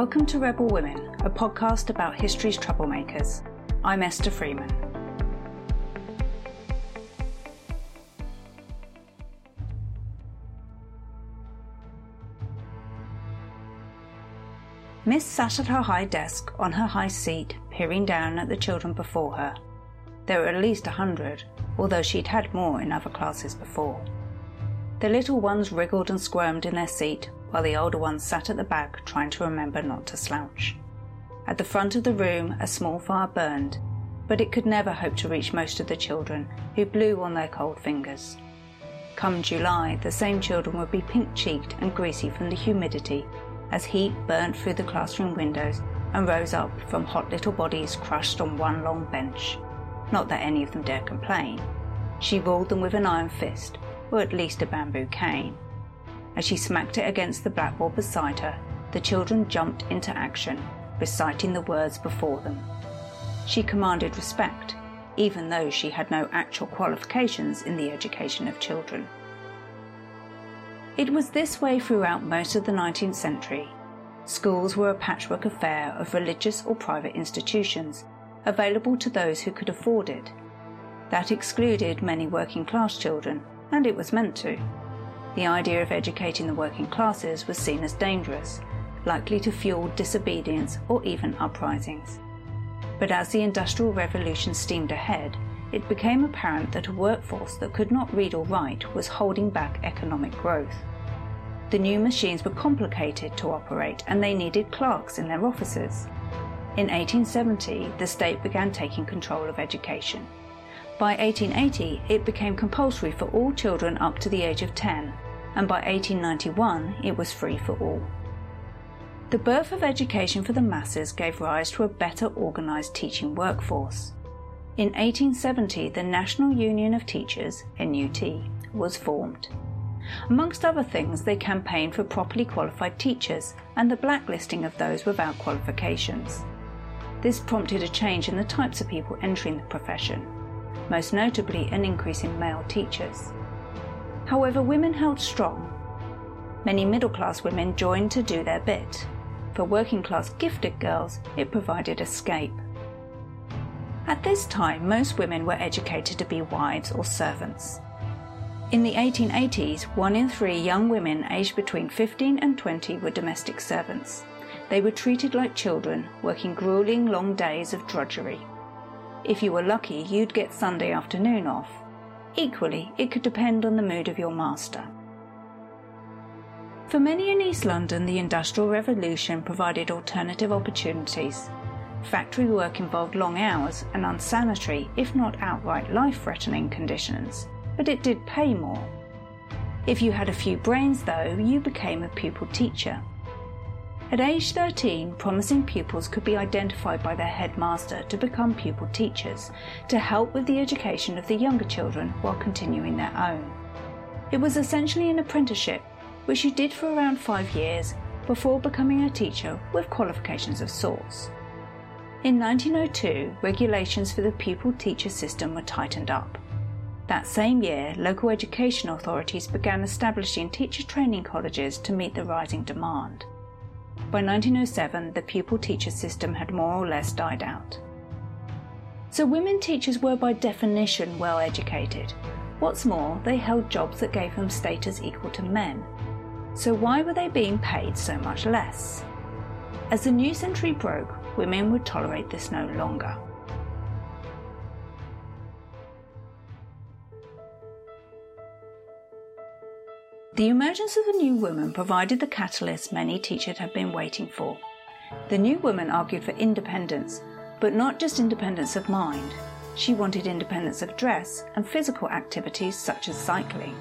Welcome to Rebel Women, a podcast about history's troublemakers. I'm Esther Freeman. Miss sat at her high desk on her high seat, peering down at the children before her. There were at least a hundred, although she'd had more in other classes before. The little ones wriggled and squirmed in their seat, while the older ones sat at the back trying to remember not to slouch. At the front of the room, a small fire burned, but it could never hope to reach most of the children, who blew on their cold fingers. Come July, the same children would be pink cheeked and greasy from the humidity as heat burnt through the classroom windows and rose up from hot little bodies crushed on one long bench. Not that any of them dared complain. She ruled them with an iron fist, or at least a bamboo cane. As she smacked it against the blackboard beside her, the children jumped into action, reciting the words before them. She commanded respect, even though she had no actual qualifications in the education of children. It was this way throughout most of the 19th century. Schools were a patchwork affair of religious or private institutions, available to those who could afford it. That excluded many working class children and it was meant to. The idea of educating the working classes was seen as dangerous, likely to fuel disobedience or even uprisings. But as the Industrial Revolution steamed ahead, it became apparent that a workforce that could not read or write was holding back economic growth. The new machines were complicated to operate and they needed clerks in their offices. In 1870, the state began taking control of education. By 1880, it became compulsory for all children up to the age of 10, and by 1891, it was free for all. The birth of education for the masses gave rise to a better organised teaching workforce. In 1870, the National Union of Teachers, NUT, was formed. Amongst other things, they campaigned for properly qualified teachers and the blacklisting of those without qualifications. This prompted a change in the types of people entering the profession most notably an increase in male teachers. However, women held strong. Many middle class women joined to do their bit. For working class gifted girls, it provided escape. At this time, most women were educated to be wives or servants. In the 1880s, one in three young women aged between 15 and 20 were domestic servants. They were treated like children, working grueling long days of drudgery. If you were lucky, you'd get Sunday afternoon off. Equally, it could depend on the mood of your master. For many in East London, the Industrial Revolution provided alternative opportunities. Factory work involved long hours and unsanitary, if not outright life threatening conditions, but it did pay more. If you had a few brains, though, you became a pupil teacher. At age 13, promising pupils could be identified by their headmaster to become pupil teachers to help with the education of the younger children while continuing their own. It was essentially an apprenticeship, which you did for around five years before becoming a teacher with qualifications of sorts. In 1902, regulations for the pupil teacher system were tightened up. That same year, local education authorities began establishing teacher training colleges to meet the rising demand. By 1907, the pupil teacher system had more or less died out. So women teachers were by definition well educated. What's more, they held jobs that gave them status equal to men. So why were they being paid so much less? As the new century broke, women would tolerate this no longer. The emergence of the New Woman provided the catalyst many teachers had been waiting for. The New Woman argued for independence, but not just independence of mind. She wanted independence of dress and physical activities such as cycling.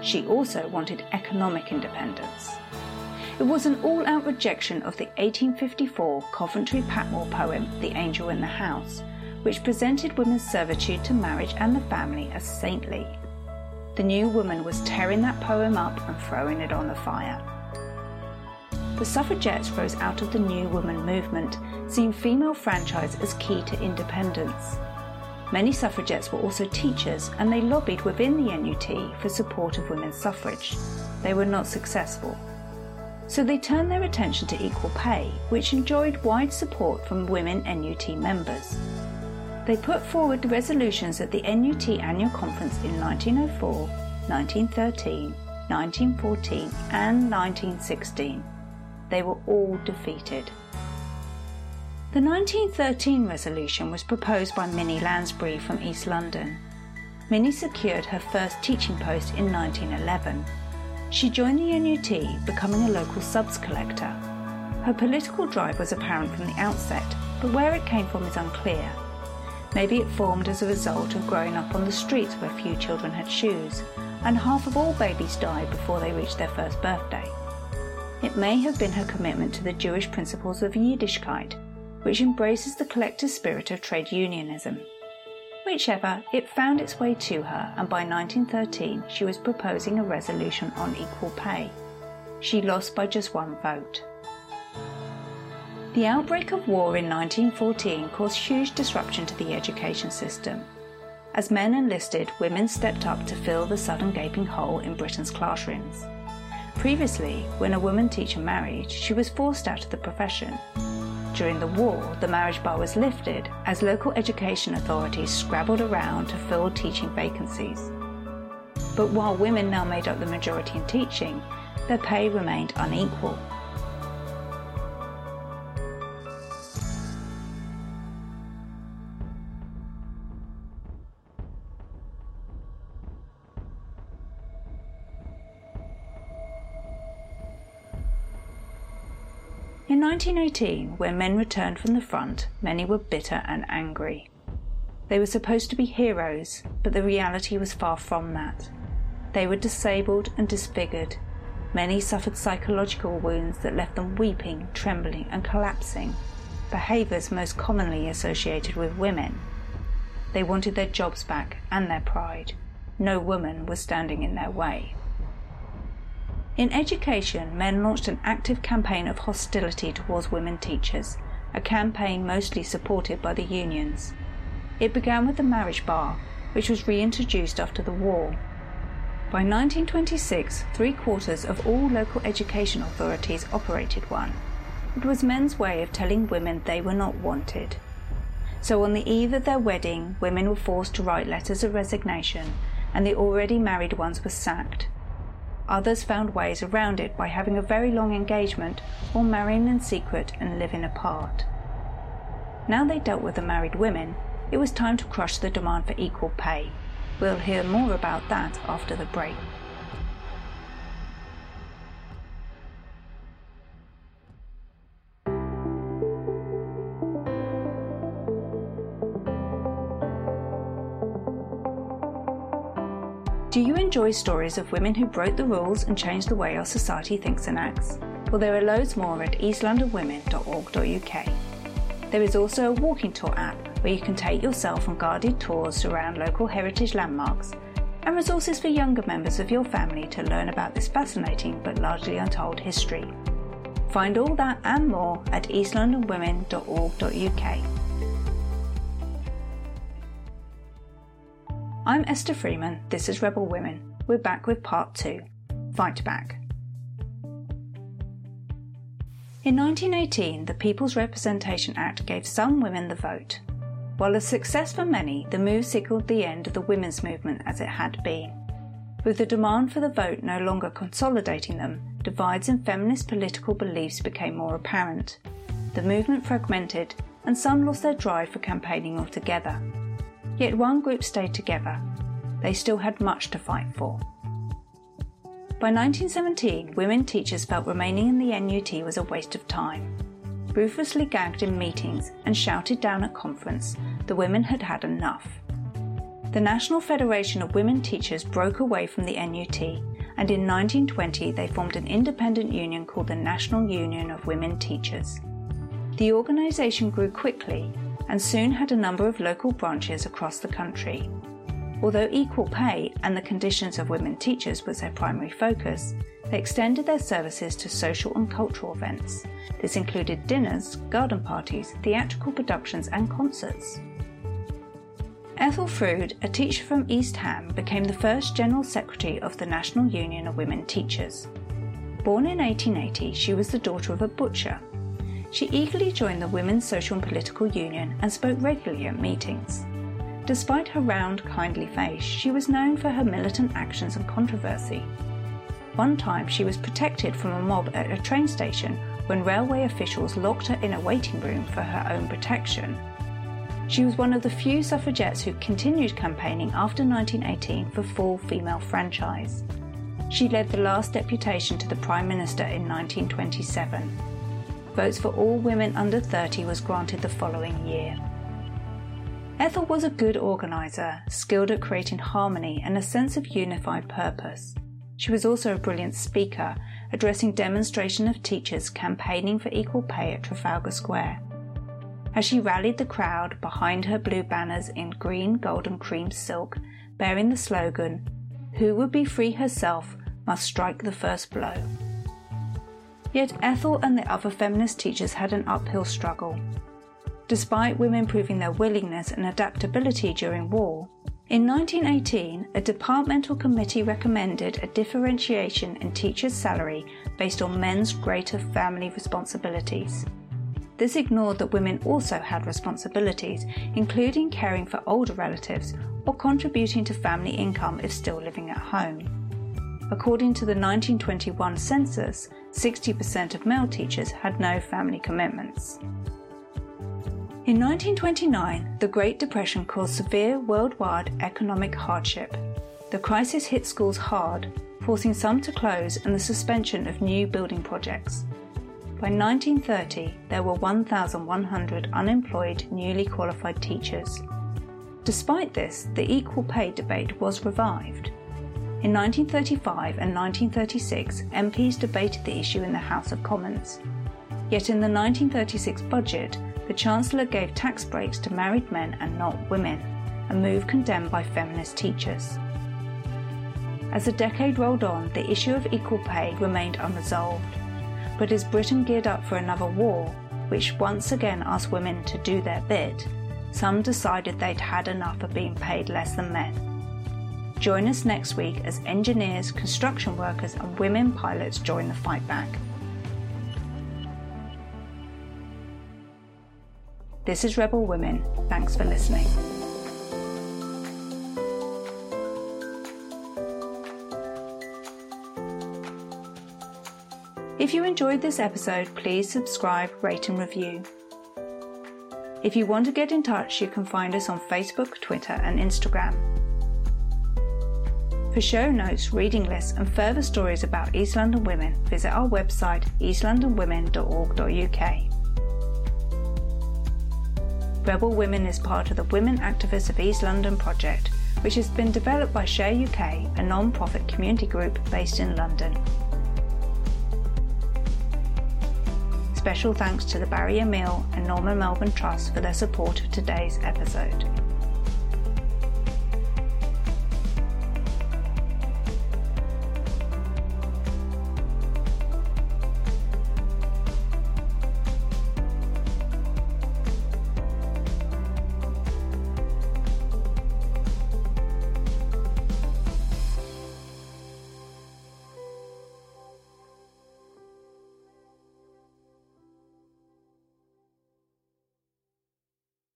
She also wanted economic independence. It was an all out rejection of the 1854 Coventry Patmore poem, The Angel in the House, which presented women's servitude to marriage and the family as saintly the new woman was tearing that poem up and throwing it on the fire. The suffragettes rose out of the New Woman movement, seeing female franchise as key to independence. Many suffragettes were also teachers and they lobbied within the NUT for support of women's suffrage. They were not successful. So they turned their attention to equal pay, which enjoyed wide support from women NUT members. They put forward resolutions at the NUT annual conference in 1904, 1913, 1914, and 1916. They were all defeated. The 1913 resolution was proposed by Minnie Lansbury from East London. Minnie secured her first teaching post in 1911. She joined the NUT, becoming a local subs collector. Her political drive was apparent from the outset, but where it came from is unclear. Maybe it formed as a result of growing up on the streets where few children had shoes, and half of all babies die before they reach their first birthday. It may have been her commitment to the Jewish principles of Yiddishkeit, which embraces the collective spirit of trade unionism. Whichever, it found its way to her, and by 1913 she was proposing a resolution on equal pay. She lost by just one vote. The outbreak of war in 1914 caused huge disruption to the education system. As men enlisted, women stepped up to fill the sudden gaping hole in Britain's classrooms. Previously, when a woman teacher married, she was forced out of the profession. During the war, the marriage bar was lifted as local education authorities scrabbled around to fill teaching vacancies. But while women now made up the majority in teaching, their pay remained unequal. 1918, when men returned from the front, many were bitter and angry. They were supposed to be heroes, but the reality was far from that. They were disabled and disfigured. Many suffered psychological wounds that left them weeping, trembling, and collapsing, behaviours most commonly associated with women. They wanted their jobs back and their pride. No woman was standing in their way. In education, men launched an active campaign of hostility towards women teachers, a campaign mostly supported by the unions. It began with the marriage bar, which was reintroduced after the war. By 1926, three quarters of all local education authorities operated one. It was men's way of telling women they were not wanted. So, on the eve of their wedding, women were forced to write letters of resignation, and the already married ones were sacked. Others found ways around it by having a very long engagement or marrying in secret and living apart. Now they dealt with the married women, it was time to crush the demand for equal pay. We'll hear more about that after the break. Do you enjoy stories of women who broke the rules and changed the way our society thinks and acts? Well, there are loads more at eastlondonwomen.org.uk. There is also a walking tour app where you can take yourself on guided tours around local heritage landmarks and resources for younger members of your family to learn about this fascinating but largely untold history. Find all that and more at eastlondonwomen.org.uk. I'm Esther Freeman, this is Rebel Women. We're back with part two Fight Back. In 1918, the People's Representation Act gave some women the vote. While a success for many, the move signalled the end of the women's movement as it had been. With the demand for the vote no longer consolidating them, divides in feminist political beliefs became more apparent. The movement fragmented, and some lost their drive for campaigning altogether. Yet one group stayed together. They still had much to fight for. By 1917, women teachers felt remaining in the NUT was a waste of time. Ruthlessly gagged in meetings and shouted down at conference, the women had had enough. The National Federation of Women Teachers broke away from the NUT, and in 1920 they formed an independent union called the National Union of Women Teachers. The organisation grew quickly and soon had a number of local branches across the country. Although equal pay and the conditions of women teachers was their primary focus, they extended their services to social and cultural events. This included dinners, garden parties, theatrical productions, and concerts. Ethel Froud, a teacher from East Ham, became the first General Secretary of the National Union of Women Teachers. Born in 1880, she was the daughter of a butcher. She eagerly joined the Women's Social and Political Union and spoke regularly at meetings. Despite her round, kindly face, she was known for her militant actions and controversy. One time she was protected from a mob at a train station when railway officials locked her in a waiting room for her own protection. She was one of the few suffragettes who continued campaigning after 1918 for full female franchise. She led the last deputation to the Prime Minister in 1927. Votes for all women under 30 was granted the following year. Ethel was a good organiser, skilled at creating harmony and a sense of unified purpose. She was also a brilliant speaker, addressing demonstration of teachers campaigning for equal pay at Trafalgar Square. As she rallied the crowd behind her blue banners in green, gold, and cream silk, bearing the slogan, Who would be free herself must strike the first blow. Yet Ethel and the other feminist teachers had an uphill struggle. Despite women proving their willingness and adaptability during war, in 1918, a departmental committee recommended a differentiation in teachers' salary based on men's greater family responsibilities. This ignored that women also had responsibilities, including caring for older relatives or contributing to family income if still living at home. According to the 1921 census, 60% of male teachers had no family commitments. In 1929, the Great Depression caused severe worldwide economic hardship. The crisis hit schools hard, forcing some to close and the suspension of new building projects. By 1930, there were 1,100 unemployed, newly qualified teachers. Despite this, the equal pay debate was revived. In 1935 and 1936, MPs debated the issue in the House of Commons. Yet in the 1936 budget, the Chancellor gave tax breaks to married men and not women, a move condemned by feminist teachers. As the decade rolled on, the issue of equal pay remained unresolved. But as Britain geared up for another war, which once again asked women to do their bit, some decided they'd had enough of being paid less than men. Join us next week as engineers, construction workers, and women pilots join the fight back. This is Rebel Women. Thanks for listening. If you enjoyed this episode, please subscribe, rate, and review. If you want to get in touch, you can find us on Facebook, Twitter, and Instagram. For show notes, reading lists, and further stories about East London women, visit our website eastlondonwomen.org.uk. Rebel Women is part of the Women Activists of East London project, which has been developed by Share UK, a non profit community group based in London. Special thanks to the Barry Amiel and Norman Melburn Trust for their support of today's episode.